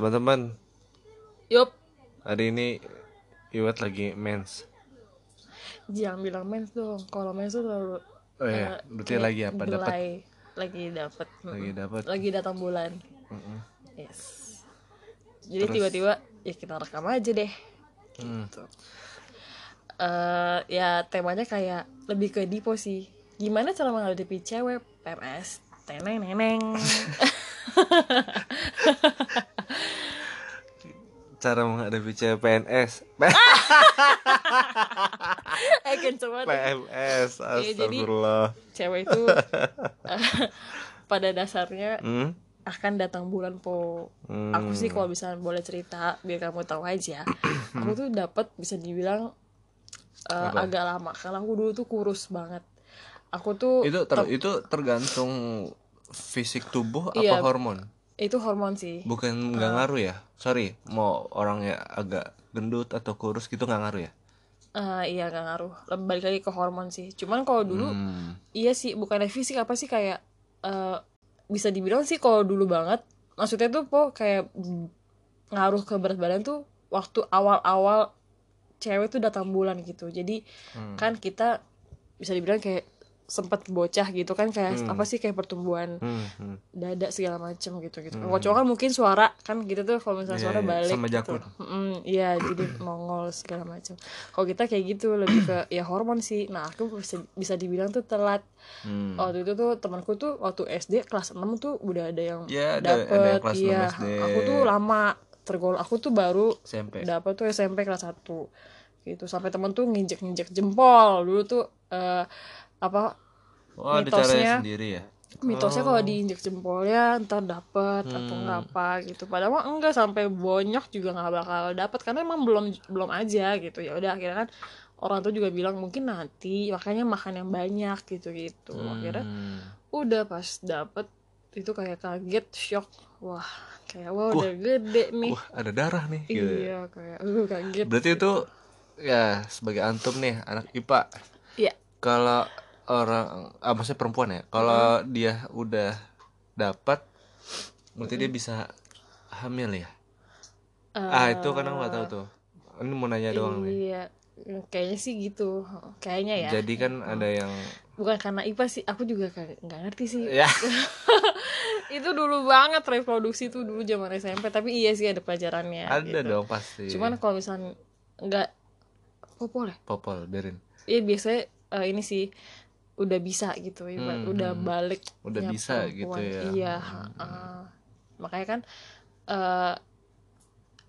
teman-teman. Yup. Hari ini Iwat lagi mens. Jangan bilang mens dong. Kalau mens tuh terlalu oh iya eh, berarti lagi apa? Dapat lagi dapat lagi dapat lagi datang bulan. Mm-mm. yes. Jadi tiba-tiba ya kita rekam aja deh. Hmm. eh ya temanya kayak lebih ke dipo sih. Gimana cara menghadapi cewek? PMS teneng neneng cara menghadapi cewek PNS eh kenceng PMS Iya, jadi- astagfirullah. cewek itu eh, pada dasarnya hmm? akan datang bulan po. Hmm. aku sih kalau bisa boleh cerita biar kamu tahu aja aku tuh dapat bisa dibilang eh, agak lama. Karena aku dulu tuh kurus banget. Aku tuh itu ter- itu tergantung fisik tubuh apa Iya. hormon itu hormon sih. Bukan nggak ngaruh ya? Sorry mau orangnya agak gendut atau kurus gitu nggak ngaruh ya? Eh, iya gak ngaruh. Lebih balik lagi ke hormon sih. Cuman kalau dulu Hmm. iya sih bukannya fisik apa sih kayak eh bisa dibilang sih kalau dulu banget maksudnya tuh po kayak ngaruh ke berat badan tuh waktu awal-awal cewek tuh datang bulan gitu. Jadi Hmm. kan kita bisa dibilang kayak sempat bocah gitu kan kayak apa sih kayak pertumbuhan Hmm, hmm. dada segala macem gitu gitu. Kalau cowok kan mungkin suara kan gitu tuh kalau misalnya Iya, suara iya, balik sama gitu. Mm, iya jadi nongol segala macam kalau kita kayak gitu lebih ke ya hormon sih. Nah aku bisa bisa dibilang tuh telat. Hmm. waktu itu tuh temanku tuh waktu SD kelas 6 tuh udah ada yang Ya, ada- ada yang dapet 6 iya aku tuh lama tergol aku tuh baru SMP dapat tuh SMP kelas 1 gitu. Sampai temen tuh nginjek-nginjek jempol. Dulu tuh eh, apa oh mitosnya- sendiri ya? Mitosnya kalau diinjek jempolnya ntar dapet atau Hmm. nggak apa gitu. Padahal mah enggak sampai bonyok juga nggak bakal dapet karena emang belum belum aja gitu. Ya udah akhirnya kan orang tuh juga bilang mungkin nanti makanya makan yang banyak gitu gitu akhirnya Hmm. udah pas dapet itu kayak kaget shock. Wah kayak wah udah gede nih. Wah ada darah nih gitu. iya kayak uh kaget berarti itu ya sebagai antum nih anak IPA iya. Kalau orang ah maksudnya perempuan ya. Kalau dia udah dapat berarti dia bisa hamil ya? Ah itu kadang nggak tahu tuh. Ini mau nanya doang nih. Iya kayaknya sih gitu. Kayaknya ya. Jadi kan ada yang bukan karena IPA sih aku juga nggak ngerti sih. Ya. Itu dulu banget reproduksi tuh dulu zaman SMP tapi iya sih ada pelajarannya ada gitu. dong pasti. Cuman kalau misalnya nggak popol ya? Popol biarin. Iya biasanya eh, ini sih udah bisa gitu Hmm, udah hmm. balik Udah bisa gitu ya. iya Hmm. heeh. makanya kan eh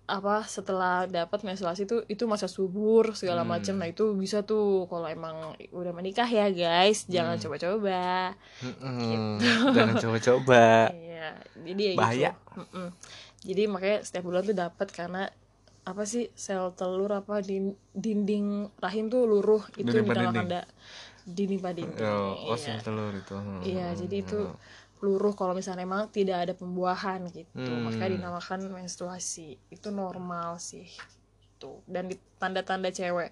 apa setelah dapat menstruasi tuh itu masa subur segala Hmm. macam nah itu bisa tuh kalau emang udah menikah ya guys jangan Hmm. coba-coba Mm-mm. jangan coba-coba Iya, jadi ya Bahaya. gitu. Mm-mm. Jadi makanya setiap bulan tuh dapat karena apa sih sel telur apa din- dinding rahim tuh luruh itu Dinding dinamakan dinding. da pada dinding. oh, oh iya. telur itu Hmm. Iya, jadi itu luruh kalau misalnya emang tidak ada pembuahan gitu. Hmm. Makanya dinamakan menstruasi. Itu normal sih. Tuh. Dan di tanda-tanda cewek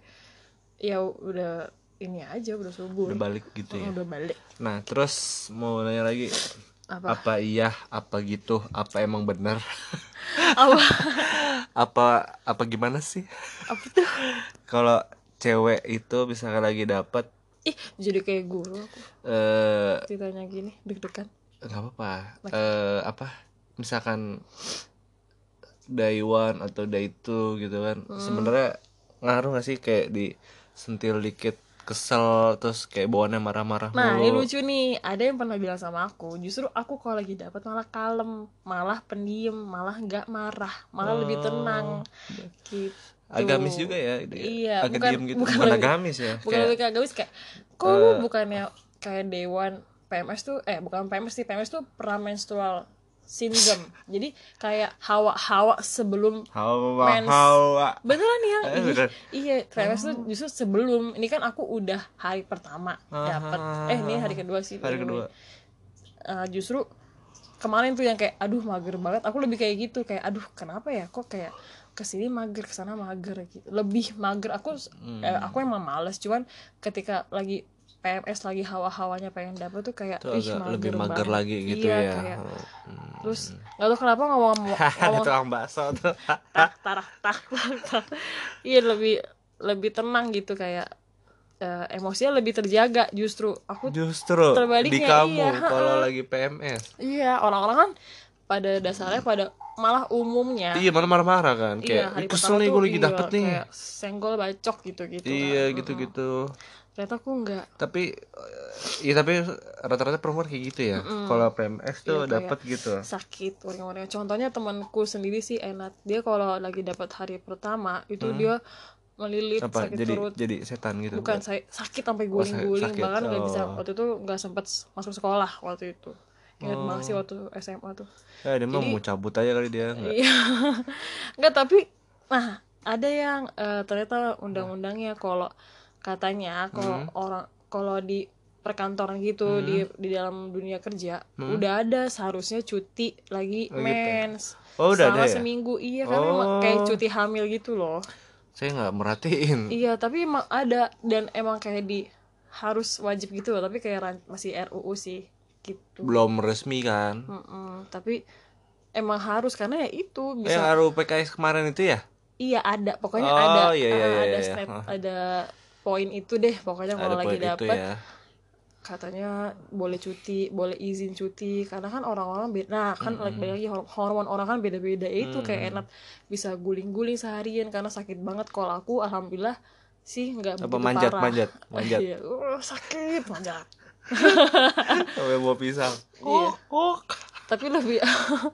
ya udah ini aja udah subur. udah balik gitu ya Udah balik. nah terus mau nanya lagi Apa? apa iya apa gitu apa emang benar Apa? apa apa gimana sih Apa tuh? kalau cewek itu misalkan lagi dapat Ih, jadi kayak guru aku. eh ceritanya gini deg-degan. nggak apa-apa. Eh apa? Misalkan day one atau day two gitu kan. Hmm. sebenarnya ngaruh gak sih kayak di sentil dikit kesel terus kayak bawaannya marah-marah nah ini mulu. lucu nih. Ada yang pernah bilang sama aku justru aku kalau lagi dapat malah kalem malah pendiam malah nggak marah malah lebih tenang. Gitu agamis juga ya dia. Iya, agak bukan- diem gitu. bukan bukan, agamis ya bukan kayak lebih agamis kayak kok lu bukannya kayak dewan PMS tuh eh bukan PMS sih PMS tuh pramenstrual syndrome jadi kayak hawa-hawa sebelum hawa mens. hawa beneran ya? Eh, bener. iya PMS tuh justru sebelum. Ini kan aku udah hari pertama dapat eh ini hari kedua sih. Hari kedua. Eh, justru kemarin tuh yang kayak aduh mager banget. Aku lebih kayak gitu kayak aduh kenapa ya? Kok kayak ke sini mager ke sana mager gitu lebih mager aku Hmm. eh, aku emang males cuman ketika lagi PMS lagi hawa-hawanya pengen dapet tuh kayak Tuh agak mager lebih mager banget. lagi gitu Iya, ya kayak- Hmm. terus nggak tahu kenapa ngomong ngomong tukang bakso tuh tak tarak tak tak tak iya lebih lebih tenang gitu kayak uh, emosinya lebih terjaga justru aku justru Terbaliknya, di kamu iya. kalau lagi PMS iya orang-orang kan pada dasarnya pada malah umumnya. Iya malah marah-marah kan. Kayak hari "Ih, kesel nih gue lagi iya, dapet nih. kayak senggol bacok gitu gitu iya gitu-gitu. Ternyata aku enggak tapi eh, iya tapi rata-rata perempuan kayak gitu ya. Kalau PMS tuh Iya, kayak dapat gitu. sakit orang-orang contohnya temanku sendiri sih enak dia kalau lagi dapat hari pertama itu dia melilit apa sakit jadi perut. jadi setan gitu? Bukan saya sakit sampai Oh, guling-guling sakit. bahkan nggak bisa. Oh. waktu itu nggak sempat masuk sekolah waktu itu ingat banget sih waktu SMA tuh. Ya dia mah mau cabut aja kali dia nggak? Iya. Nggak tapi nah ada yang eh, ternyata undang-undangnya kalau katanya kalau Hmm. orang kalau di perkantoran gitu di di dalam dunia kerja udah ada seharusnya cuti lagi mens. Hmm. Oh, udah selama ada ya? seminggu iya kan emang Oh. kayak cuti hamil gitu loh. Saya nggak merhatiin. Iya, tapi emang ada dan emang kayak di harus wajib gitu loh, tapi kayak masih RUU sih gitu. belum resmi kan Mm-mm, tapi emang harus karena ya itu bisa RUU PKS kemarin itu ya iya ada pokoknya Oh, ada iya, iya, ah, iya, ada iya. step Hah. ada poin itu deh pokoknya kalau ada lagi dapet ya katanya boleh cuti boleh izin cuti karena kan orang-orang beda nah kan Hmm. lagi hormon orang kan beda-beda itu kayak enak bisa guling-guling seharian karena sakit banget kalau aku alhamdulillah sih nggak begitu manjat, parah manjat, manjat? iya uh, sakit manjat sampai bawa pisang. Iya. oh tapi lebih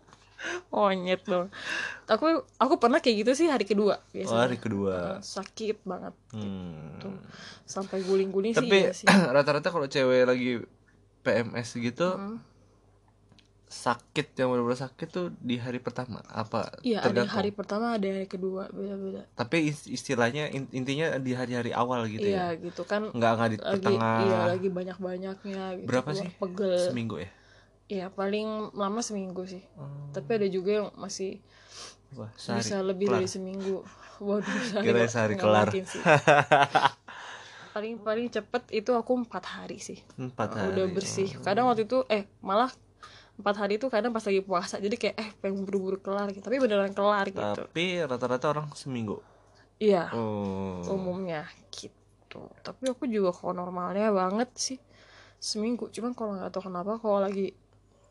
monyet dong. Aku aku pernah kayak gitu sih hari kedua Oh, biasanya. hari kedua. Sakit banget. Hmm. tuh sampai guling-guling sih tapi iya rata-rata kalau cewek lagi PMS gitu Hmm. Sakit yang benar-benar sakit tuh di hari pertama apa iya ada hari pertama ada yang hari kedua beda-beda. Tapi is- istilahnya in- intinya di hari-hari awal gitu iya ya? gitu kan nggak nggak di lagi tengah. iya lagi banyak banyaknya gitu berapa sih? pegel. Seminggu ya? Iya paling lama seminggu sih. Hmm. tapi ada juga yang masih Wah, sehari bisa lebih kelar. dari seminggu. Waduh sehari Kira sehari kelar. sih. paling paling cepet itu aku empat hari sih. Empat hari udah bersih kadang waktu itu eh malah empat hari itu kadang pas lagi puasa jadi kayak eh pengen buru-buru kelar gitu. Tapi beneran kelar gitu. Tapi rata-rata orang seminggu? Iya. Oh. Umumnya gitu. Tapi aku juga kalau normalnya banget sih seminggu. Cuman kalau nggak tahu kenapa kalau lagi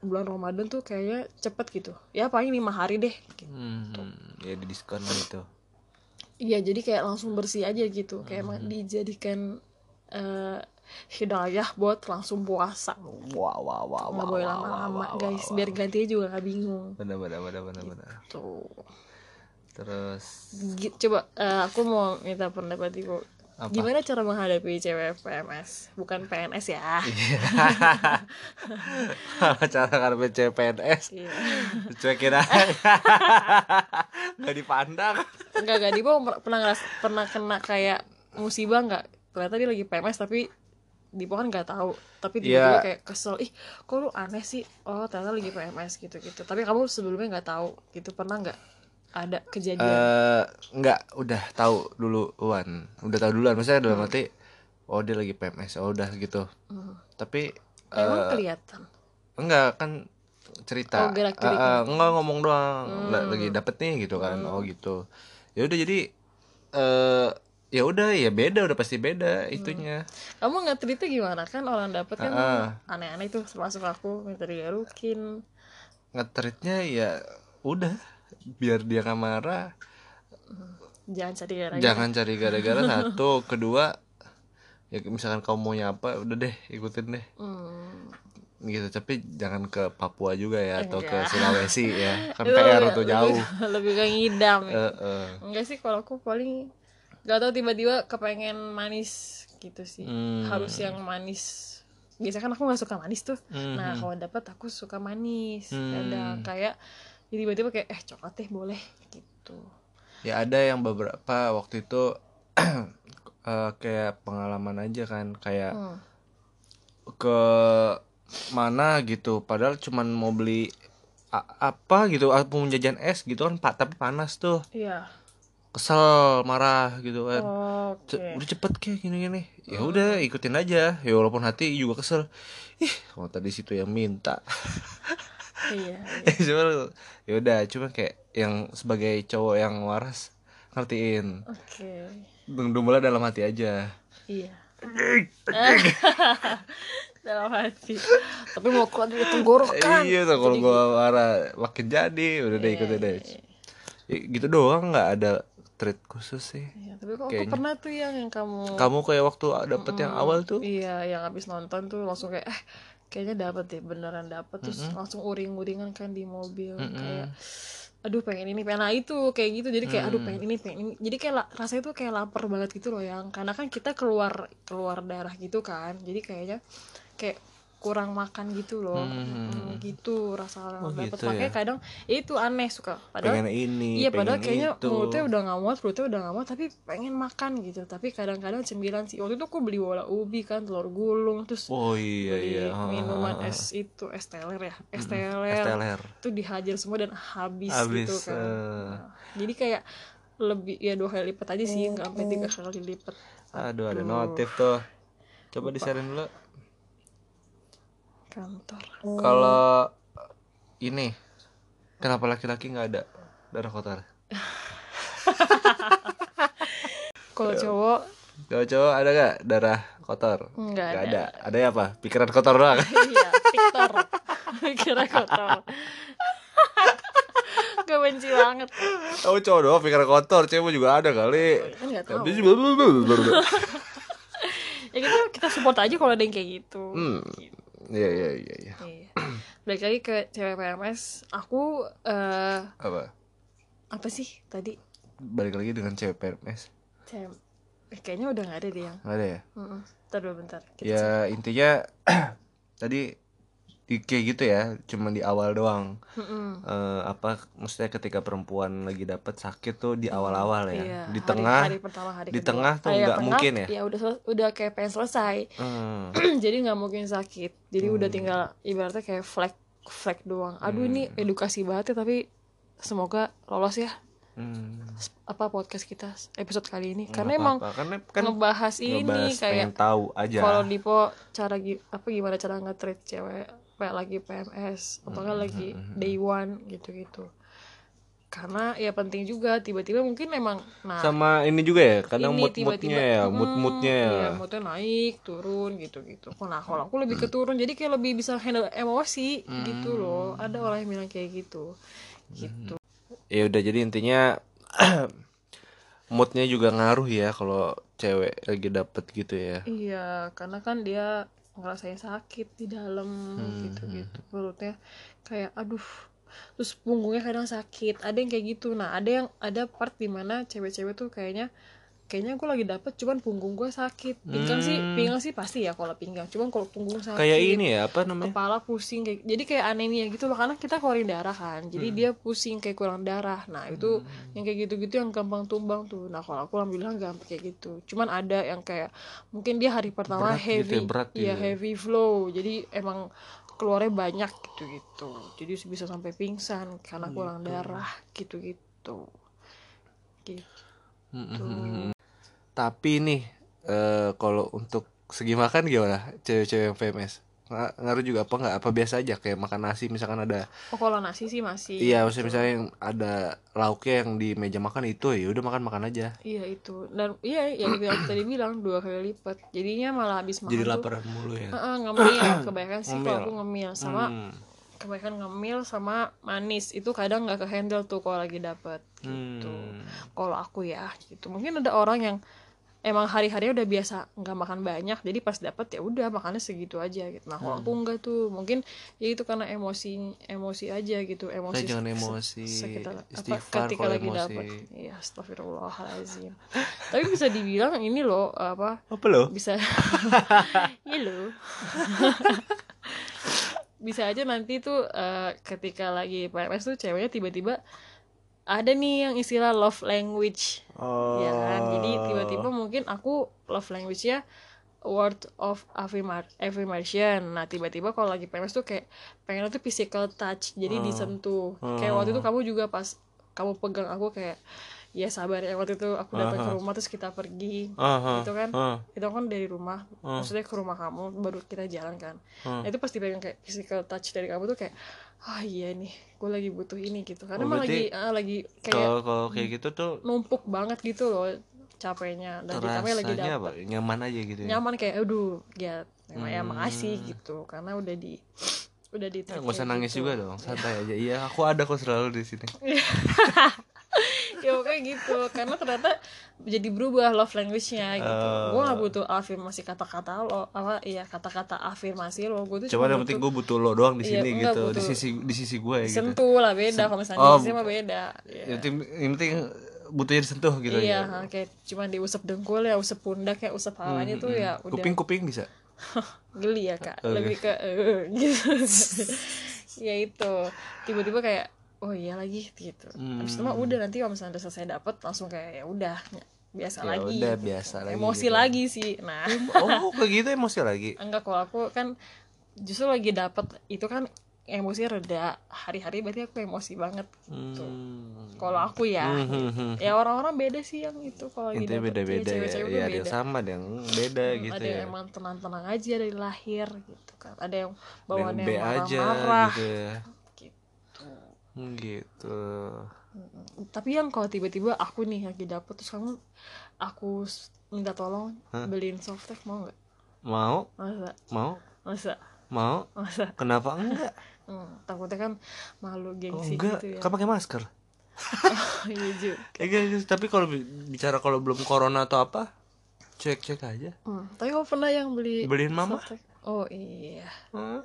bulan Ramadan tuh kayaknya cepet gitu. Ya paling lima hari deh gitu. hmm, ya di diskon lah itu iya jadi kayak langsung bersih aja gitu. Kayak Hmm. dijadikan eh hidayah buat langsung puasa. Wah wah wah nggak boleh lama-lama guys. biar gantinya juga nggak bingung. Benar benar benar benar benar. Tuh terus coba eh, aku mau minta pendapat ibu Apa? gimana cara menghadapi cewek PMS bukan PNS ya. Iya. cara karena CPNS Iya. cuekin aja. Nggak dipandang. Enggak, enggak. Dibo pernah ngeras, pernah kena kayak musibah nggak? Ternyata dia lagi PMS tapi Dibo kan nggak tahu. Tapi tiba-tiba Iya. kayak kesel. Ih, kok lu aneh sih? Oh, ternyata lagi PMS gitu-gitu. Tapi kamu sebelumnya nggak tahu. Gitu pernah nggak? Ada kejadian. eh nggak udah tahu dulu Wan udah tahu duluan maksudnya dalam arti oh dia lagi PMS oh udah gitu Hmm. tapi Emang eh, kelihatan. enggak kan cerita Oh, gerak-gerik. Eh, eh, enggak ngomong doang Hmm. La- lagi dapet nih gitu kan oh gitu ya udah jadi eh ya udah ya beda udah pasti beda itunya Kamu nggak cerita gimana kan orang dapet kan aneh-aneh tuh termasuk aku minta digarukin. ngetritnya ya udah biar dia nggak marah Jangan cari gara jangan cari gara-gara satu kedua ya misalkan kamu maunya apa udah deh ikutin deh Hmm. gitu tapi jangan ke Papua juga ya atau ke Enggak. Sulawesi ya kan Itu PR tuh jauh Lebih, lebih ke ngidam. ya. Eh, eh. Enggak sih kalau aku paling gak tau tiba-tiba kepengen manis gitu sih. Hmm. Harus yang manis. Biasanya kan aku nggak suka manis tuh. Hmm. Nah kalau dapet aku suka manis. Hmm. Kadang kayak jadi tiba-tiba kayak eh coklat teh boleh gitu. ya ada yang beberapa waktu itu eh, kayak pengalaman aja kan kayak Hmm. ke mana gitu padahal cuman mau beli apa gitu apa mau jajan es gitu kan pak tapi panas tuh Iya. Kesel marah gitu kan. Ce- udah cepet kayak gini gini ya udah ikutin aja. Ya walaupun hati juga kesel. Ih kalau tadi situ yang minta. Iya, iya. cuma ya udah cuma kayak yang sebagai cowok yang waras ngertiin. Oke. Okay. Dumbola dalam hati aja. Iya. Dalam hati. Tapi mau keluar dari tenggorokan. Iya kalau gue marah makin jadi udah deh ikut deh. ya, gitu doang nggak ada treat khusus sih. Iya, tapi kok aku pernah tuh yang yang kamu kamu kayak waktu dapet mm yang awal tuh? Iya yang habis nonton tuh langsung kayak eh kayaknya dapet deh beneran dapet. Terus mm -hmm. langsung uring-uringan kan di mobil mm -hmm. kayak aduh pengen ini pengen nah itu kayak gitu. Jadi kayak aduh pengen ini pengen ini. Jadi kayak rasanya tuh kayak lapar banget gitu loh yang karena kan kita keluar keluar darah gitu kan. Jadi kayaknya kayak kurang makan gitu loh. Hmm. Hmm, gitu rasa oh, dapat gitu makanya ya? kadang ya itu aneh suka. Padahal pengen ini iya padahal kayaknya itu. mulutnya udah nggak muat perutnya udah nggak muat tapi pengen makan gitu. Tapi kadang-kadang cemilan sih. Waktu itu aku beli bola ubi kan telur gulung terus oh iya beli iya. Minuman es itu es teler ya. Es teler, es teler. itu dihajar semua dan habis, habis gitu kan. uh... nah, jadi kayak lebih ya dua kali lipat aja sih nggak sampai tiga kali lipat. Aduh ada notif tuh. Coba disarin dulu kantor. Kalau ini kenapa laki-laki nggak ada darah kotor? Kalau cowok? Kalau cowok ada gak darah kotor? Nggak ada. ada. Ada ya apa? Pikiran kotor doang? Iya piktor pikiran kotor. Gak benci banget. Oh cowok doang pikiran kotor. Cewek juga ada kali. Kan gak tahu. Ya gitu kita support aja kalau ada yang kayak gitu. Hmm. Iya iya iya. iya. iya. Balik lagi ke cewek PMS, aku uh, apa? Apa sih tadi? Balik lagi dengan cewek PMS. Cewek, eh, kayaknya udah gak ada deh yang. Gak ada ya? Mm -mm. Bentar dulu bentar. Kita ya cek. intinya tadi di, kayak gitu ya cuma di awal doang mm-hmm. uh, apa maksudnya ketika perempuan lagi dapat sakit tuh di awal-awal ya iya, di tengah hari, hari pertama, hari di kedua. tengah tuh nggak mungkin ya ya udah udah kayak pengen selesai mm. jadi nggak mungkin sakit jadi mm. udah tinggal ibaratnya kayak flag flag doang aduh mm. ini edukasi banget ya tapi semoga lolos ya hmm. apa podcast kita episode kali ini karena emang karena kan ngebahas ini kayak tahu aja kalau Dipo cara apa gimana cara nge-treat cewek kayak lagi PMS apakah hmm, lagi hmm, hmm. day one gitu-gitu. Karena ya penting juga tiba-tiba mungkin emang nah sama ini juga ya kadang mood moodnya ya mood moodnya ya. iya, moodnya naik turun gitu gitu nah kalau aku lebih ke turun jadi kayak lebih bisa handle emosi hmm. gitu loh. Ada orang yang bilang kayak gitu. Gitu. Ya udah jadi intinya moodnya juga ngaruh ya kalau cewek lagi dapet gitu ya. Iya karena kan dia ngerasain sakit di dalam hmm. gitu gitu. Perutnya kayak aduh terus punggungnya kadang sakit. Ada yang kayak gitu. Nah ada yang ada part di mana cewek-cewek tuh kayaknya kayaknya gue lagi dapet cuman punggung gue sakit. Pinggang hmm. sih pinggang sih pasti ya kalau pinggang. Cuman kalau punggung sakit kayak ini ya apa namanya? kepala pusing kayak jadi kayak anemia gitu loh. Karena kita keluarin darah kan jadi hmm. dia pusing kayak kurang darah. Nah itu hmm. yang kayak gitu-gitu yang gampang tumbang tuh. Nah kalau aku alhamdulillah gampang kayak gitu. Cuman ada yang kayak mungkin dia hari pertama berat heavy gitu ya, berat ya. heavy flow. Jadi emang keluarnya banyak gitu gitu jadi bisa sampai pingsan karena kurang gitu. darah gitu gitu. Gitu Hmm, tapi nih uh, kalau untuk segi makan gimana? Cewek-cewek yang PMS Ng ngaruh juga apa nggak? Apa biasa aja? Kayak makan nasi misalkan ada oh kalau nasi sih masih iya maksudnya misalnya yang ada lauknya yang di meja makan itu ya udah makan makan aja. Iya itu. Dan iya yang bilang tadi bilang dua kali lipat. Jadinya malah habis makan jadi lapar tuh, mulu ya? Uh ngemil. Kebanyakan sih kalau aku ngemil. sama hmm. kebanyakan ngemil sama manis. Itu kadang nggak ke handle tuh kalau lagi dapet. Gitu. Hmm. kalau aku ya gitu. Mungkin ada orang yang emang hari-hari udah biasa nggak makan banyak jadi pas dapet ya udah makannya segitu aja gitu. Nah kalau hmm. aku enggak tuh mungkin ya itu karena emosi emosi aja gitu emosi jangan emosi sekitar apa ketika lagi dapet. Ya astagfirullahaladzim. Tapi bisa dibilang ini loh apa apa lo bisa ini loh. Bisa aja nanti tuh uh, ketika lagi PMS tuh ceweknya tiba-tiba ada nih yang istilah love language. Oh. ya kan? Jadi tiba-tiba mungkin aku love language ya word of affirmation. Nah tiba-tiba kalau lagi PMS tuh kayak pengen tuh physical touch jadi oh. disentuh. Oh. kayak waktu itu kamu juga pas kamu pegang aku kayak ya sabar ya waktu itu aku datang ke rumah terus kita pergi Aha, itu kan? Ah. itu kan dari rumah maksudnya ke rumah kamu baru kita jalan kan. Nah, itu pasti pengen kayak physical touch dari kamu tuh kayak ah iya nih gue lagi butuh ini gitu. Karena Oh, emang lagi ah, lagi kayak kalau kalau kayak gitu tuh numpuk banget gitu loh capeknya. Dan ditambah lagi dapet apa? Nyaman aja gitu ya? Nyaman kayak aduh ya emang ya makasih gitu. Karena udah di udah di nggak usah nangis juga dong santai aja. Iya aku ada kok selalu di sini ya kayak gitu. Karena ternyata jadi berubah love language-nya gitu. Oh. gue gak butuh afirmasi kata-kata lo apa iya kata-kata afirmasi lo. Gue tuh coba yang penting gue butuh lo doang di Iya, sini gitu. Di butuh. sisi di sisi gue ya gitu. sentuh lah beda. Kalau misalnya Oh, di mah beda Iya. yang penting, yang penting butuhnya disentuh gitu iya ya. kayak cuma diusap dengkul ya usap pundak ya usap palanya tuh ya udah. Kuping kuping bisa? Geli ya kak. Oke. lebih ke eh, gitu. Ya itu. Tiba-tiba kayak oh iya lagi gitu. Abis itu mah udah nanti kalau misalnya udah selesai dapet langsung kayak ya udah biasa Ya lagi udah, gitu. biasa lagi emosi gitu. lagi sih nah. Oh kayak gitu emosi lagi? Enggak kalau aku kan justru lagi dapet itu kan emosi reda. Hari-hari berarti aku emosi banget gitu. Hmm. kalau aku ya Hmm, hmm, hmm. ya orang-orang beda sih yang itu kalau dapet. beda-beda ya, tuh ya ada yang beda. sama ada yang beda Hmm, gitu ada ya. yang emang tenang-tenang aja dari lahir gitu kan. Ada yang bawaannya marah-marah. gitu ya gitu. Hmm, tapi yang kalau tiba-tiba aku nih lagi dapet terus kamu aku minta tolong beliin softtek mau nggak? Mau? Masa? Mau? Masa? Mau? Masa? Kenapa enggak? Hmm, takutnya kan malu oh, gengsi enggak. gitu ya. Kan pakai masker? Iya juga. Guys, tapi kalau bi- bicara kalau belum corona atau apa cek cek aja. Hmm, tapi kamu pernah yang beli Beliin mama? softtek? oh iya. Hah?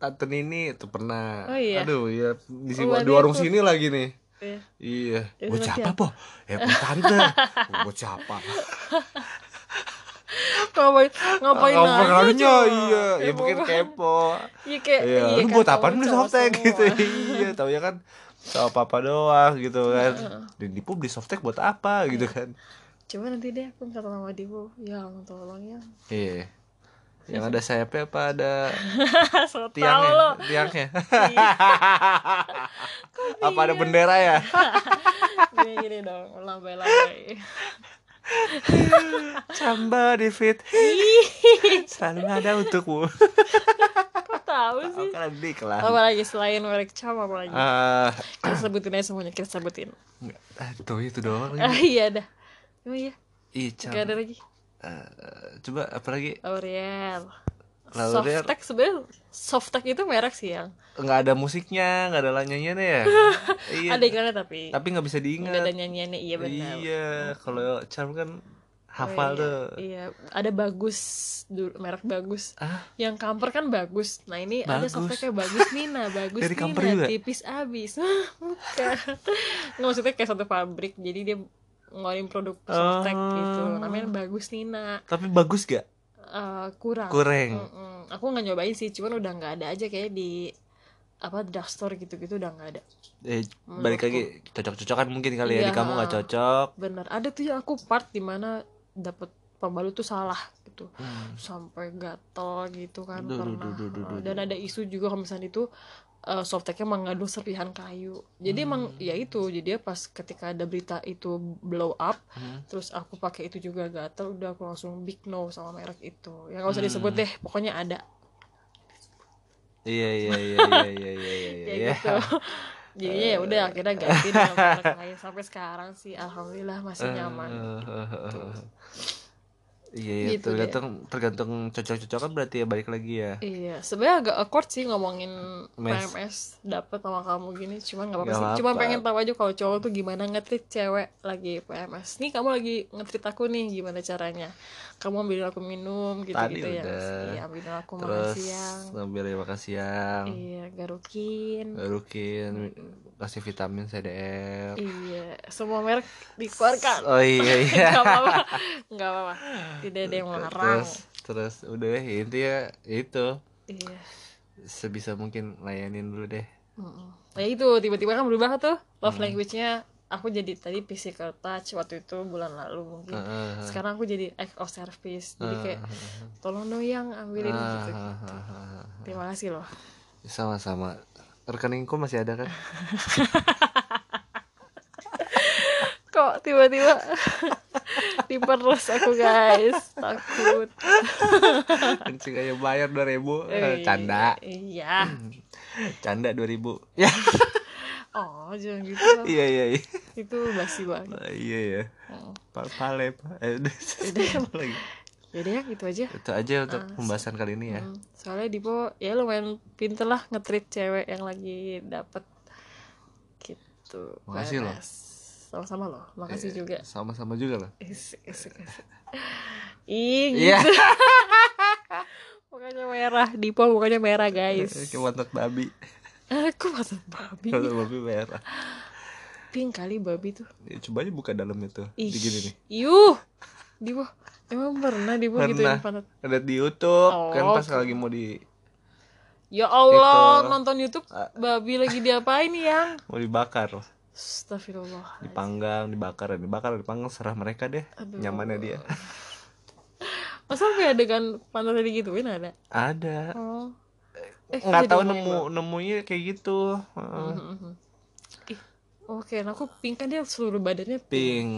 Tante Nini itu pernah. Oh, iya. Aduh, ya di sini Oh, di warung sini lagi nih. Iya. Iya. Itu Buat siapa, apa? po? Ya buat tante. buat siapa? ngapain ngapain pengaruhnya? coba? Iya, ya Eh, mungkin kepo. iya kayak Iya, iya lu kan, buat apa cowok softtek gitu? iya, tahu ya kan sama papa doang gitu kan. Dan Dipu beli softtek buat apa gitu Iya. kan? coba nanti deh aku kata sama Dibu ya tolong ya Iya. Yang ada sayapnya apa? Ada so tiangnya? lo. Tiangnya. apa ada bendera ya? gini gini dong lambai-lambai. Somebody fit Selalu ada untukmu. Kok tahu sih? Kan ada di kelas. Apa lagi selain merek cam apa lagi Ah, kita sebutin aja semuanya kita sebutin. Ah, Tuh itu doang. Iya dah. Emang iya? Cam. gak ada lagi Eh, Coba apa lagi L'Oreal L'Oreal. Softex sebenarnya Softex itu merek sih yang. Nggak ada musiknya Nggak ada nyanyiannya ya? Iya. Ada iklannya tapi? Tapi nggak bisa nggak diingat ada nyanyiannya iya benar. Iya Kalau Charm kan Hafal iya, tuh. iya. Ada bagus dulu merek bagus. Ah, yang kamper kan bagus. Nah ini ada Bagus. softteknya bagus Nina bagus Dari Nina juga? tipis abis. Bukan. Nggak maksudnya kayak satu pabrik jadi dia ngeluarin produk softtek Oh. gitu. Namanya bagus Nina Tapi bagus gak? Eh, kurang. Kurang. Mm-mm. aku nggak nyobain sih cuman udah nggak ada aja kayak di apa drugstore gitu-gitu udah nggak ada. Eh, Balik lagi Cocok-cocokan mungkin kali ya Iya, Di kamu nggak cocok. Bener. Ada tuh yang aku part di mana dapet pembalut tuh salah gitu. Hmm. sampai gatel gitu kan Duh, duh, pernah. duh, duh, duh, duh, dan ada isu juga kalau misalnya itu uh, softteknya mengandung serpihan kayu. Jadi emang Hmm. ya itu. Jadi pas ketika ada berita itu blow up Hmm. terus aku pakai itu juga gatel udah aku langsung big no sama merek itu. Ya nggak usah Hmm. disebut deh pokoknya ada. Iya iya iya iya iya iya iya ya iya. gitu. Jadinya ya udah akhirnya ganti dengan merek lain sampai sekarang sih. Alhamdulillah masih nyaman. Iya iya Gitu deh. tergantung tergantung cocok-cocokan berarti ya balik lagi ya. Iya, sebenarnya agak awkward sih ngomongin Mes. PMS dapet sama kamu gini, cuman nggak apa-apa sih. Cuma apa-apa. pengen tahu aja kalau cowok tuh gimana ngetrit cewek lagi PMS. Nih kamu lagi ngetrit aku nih, gimana caranya? Kamu ambilin aku minum gitu-gitu Tadi ya. udah. Iya, ambilin aku makan Terus siang. ngambil makan siang, Iya, garukin. garukin, kasih vitamin CDR. Iya, semua merek dikeluarkan. Oh iya iya. Gak apa-apa, gak apa-apa. Tidak ada yang melarang. terus terus udah intinya itu Iya. sebisa mungkin layanin dulu deh. Mm-mm. Ya itu tiba-tiba kan berubah tuh love Hmm. language-nya. Aku jadi tadi physical touch waktu itu bulan lalu mungkin. Heeh. Sekarang aku jadi act of service. Jadi kayak tolong dong yang ambilin gitu. Hahaha. Terima kasih loh. Sama-sama. Rekeningku masih ada kan? kok tiba-tiba diperes aku guys. Takut. Kencing aja bayar dua ribu. Eh, canda. iya. Canda dua ribu. Ya. oh jangan gitu iya iya iya. Itu basi banget. Ah, iya ya Oh. Pak pale pak eh, lagi Yaudah. Ya gitu aja. Itu aja untuk pembahasan kali ini ya. Hmm, soalnya Dipo ya lumayan pinter lah ngetrit cewek yang lagi dapet. Gitu. Makasih loh. Sama-sama loh makasih juga sama-sama juga loh Isik, isik, isik. Ih, iya gitu. Mukanya merah, Dipo mukanya merah guys. kayak watak babi Aku mata babi. watak babi merah Pink kali babi tuh. ya, coba aja buka dalam itu Ih, Di gini nih Yuh. Dipo, emang pernah Dipo gitu Pernah. pantat? ada di YouTube kan Oh. pas lagi mau di Ya Allah, Itu. nonton YouTube Ah. babi lagi diapain yang? mau dibakar Astagfirullah. dipanggang dibakar dibakar dipanggang serah mereka deh Aduh. nyamannya dia Masa sampai adegan pantatnya digituin ada? ada Oh. Eh, nggak tahu nemu nemunya kayak gitu Heeh. Mhm. Ih, oke, nah aku pink kan dia seluruh badannya pink. pink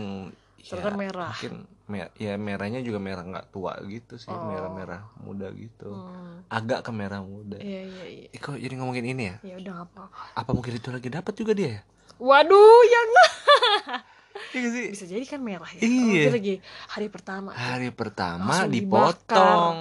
Ternyata merah. mungkin mer- ya merahnya juga merah nggak tua gitu sih merah merah muda gitu Oh. Hmm. agak ke merah muda Iya iya iya. Eh, kok jadi ngomongin ini ya Ya udah apa-apa. apa mungkin itu lagi dapat juga dia ya Waduh, yang Iya nggak sih bisa jadi kan merah ya. Iya. Oh, itu lagi hari pertama. hari pertama Langsung dipotong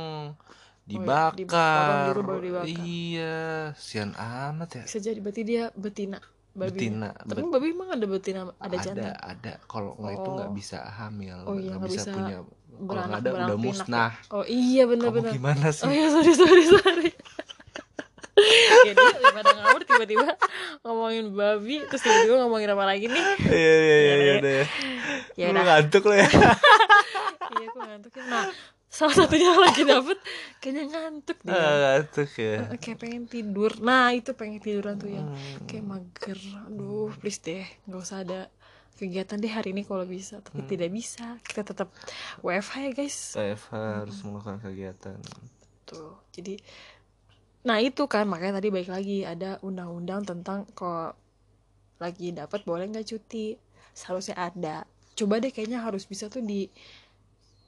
Oh, iya, dibakar dipotong dulu baru dibakar. iya sian amat ya Bisa jadi berarti dia betina. Babi. betina Tapi babi emang ada betina, ada ada jantan. ada kalau nggak itu Oh. nggak bisa hamil Oh iya, nggak nggak bisa, bisa punya kalau nggak ada udah pinak musnah Oh iya kamu benar-benar. gimana sih Oh iya sorry sorry sorry. Ya dia daripada ngawur tiba-tiba ngomongin babi terus tiba-tiba ngomongin apa lagi nih? Iya iya iya iya Ya? deh ya. Lu udah. ngantuk lo ya. Iya aku ngantuk ya. Nah salah satunya lagi dapet kayaknya ngantuk dia Ah, ngantuk ya. Kayak pengen tidur. Nah itu pengen tiduran tuh yang Hmm. kayak mager. Aduh please deh nggak usah ada kegiatan deh hari ini kalau bisa. Hmm. tapi tidak bisa. Kita tetap WFH ya guys. TFH harus melakukan kegiatan. Tuh jadi nah itu kan makanya tadi baik lagi ada undang-undang tentang kalau lagi dapat boleh nggak cuti. Seharusnya ada. Coba deh kayaknya harus bisa tuh di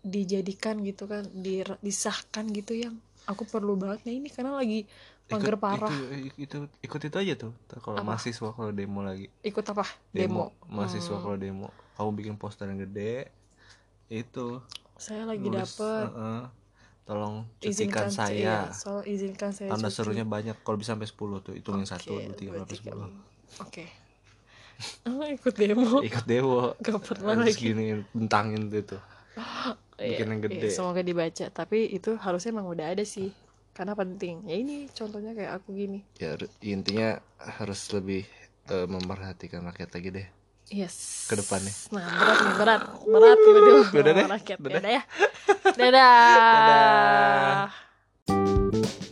dijadikan gitu kan di, disahkan gitu yang. Aku perlu banget nih ini karena lagi mager parah. itu, itu ikut itu aja tuh kalau mahasiswa kalau demo lagi. Ikut apa? Demo, demo, mahasiswa Hmm, kalau demo. Kamu bikin poster yang gede itu. Saya lagi nulis, dapet. "Heeh, tolong izinkan saya. iya, soal izinkan saya tanda serunya banyak. Kalau bisa sampai 10 tuh hitungin Oke, satu dua tiga sampai sepuluh. oke. Oh, ikut demo. Ikut demo. Gak pernah lagi. gini bentangin tuh tuh Iya, bikin yang iya, gede. semoga dibaca. Tapi itu harusnya emang udah ada sih karena penting. Ya ini contohnya kayak aku gini. Ya intinya harus lebih eh, memperhatikan rakyat lagi deh Yes. Ke depannya. Nah, berat nih, berat. Berat tiba-tiba. Udah deh. Dadah ya. Dadah. Dadah.